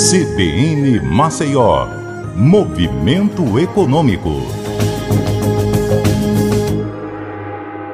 CBN Maceió, Movimento Econômico.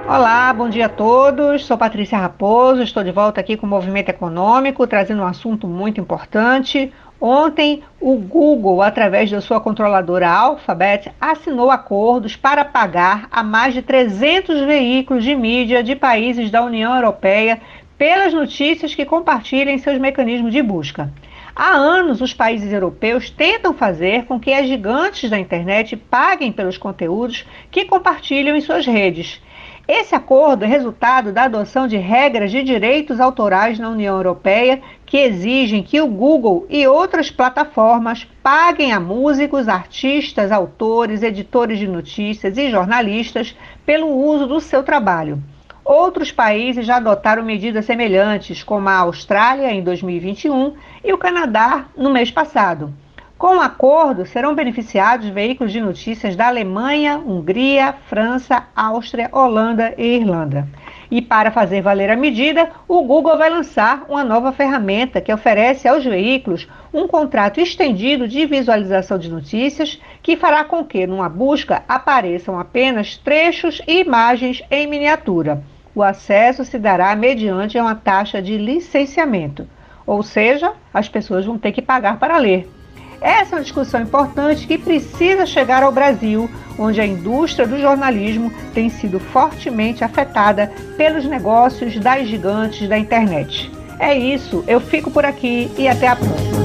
Olá, bom dia a todos. Sou Patrícia Raposo, estou de volta aqui com o Movimento Econômico, trazendo um assunto muito importante. Ontem, o Google, através da sua controladora Alphabet, assinou acordos para pagar a mais de 300 veículos de mídia de países da União Europeia pelas notícias que compartilham em seus mecanismos de busca. Há anos, os países europeus tentam fazer com que as gigantes da internet paguem pelos conteúdos que compartilham em suas redes. Esse acordo é resultado da adoção de regras de direitos autorais na União Europeia que exigem que o Google e outras plataformas paguem a músicos, artistas, autores, editores de notícias e jornalistas pelo uso do seu trabalho. Outros países já adotaram medidas semelhantes, como a Austrália em 2021 e o Canadá no mês passado. Com o acordo, serão beneficiados veículos de notícias da Alemanha, Hungria, França, Áustria, Holanda e Irlanda. E para fazer valer a medida, o Google vai lançar uma nova ferramenta que oferece aos veículos um contrato estendido de visualização de notícias que fará com que, numa busca, apareçam apenas trechos e imagens em miniatura o acesso se dará mediante uma taxa de licenciamento, ou seja, as pessoas vão ter que pagar para ler. Essa é uma discussão importante que precisa chegar ao Brasil, onde a indústria do jornalismo tem sido fortemente afetada pelos negócios das gigantes da internet. É isso, eu fico por aqui e até a próxima.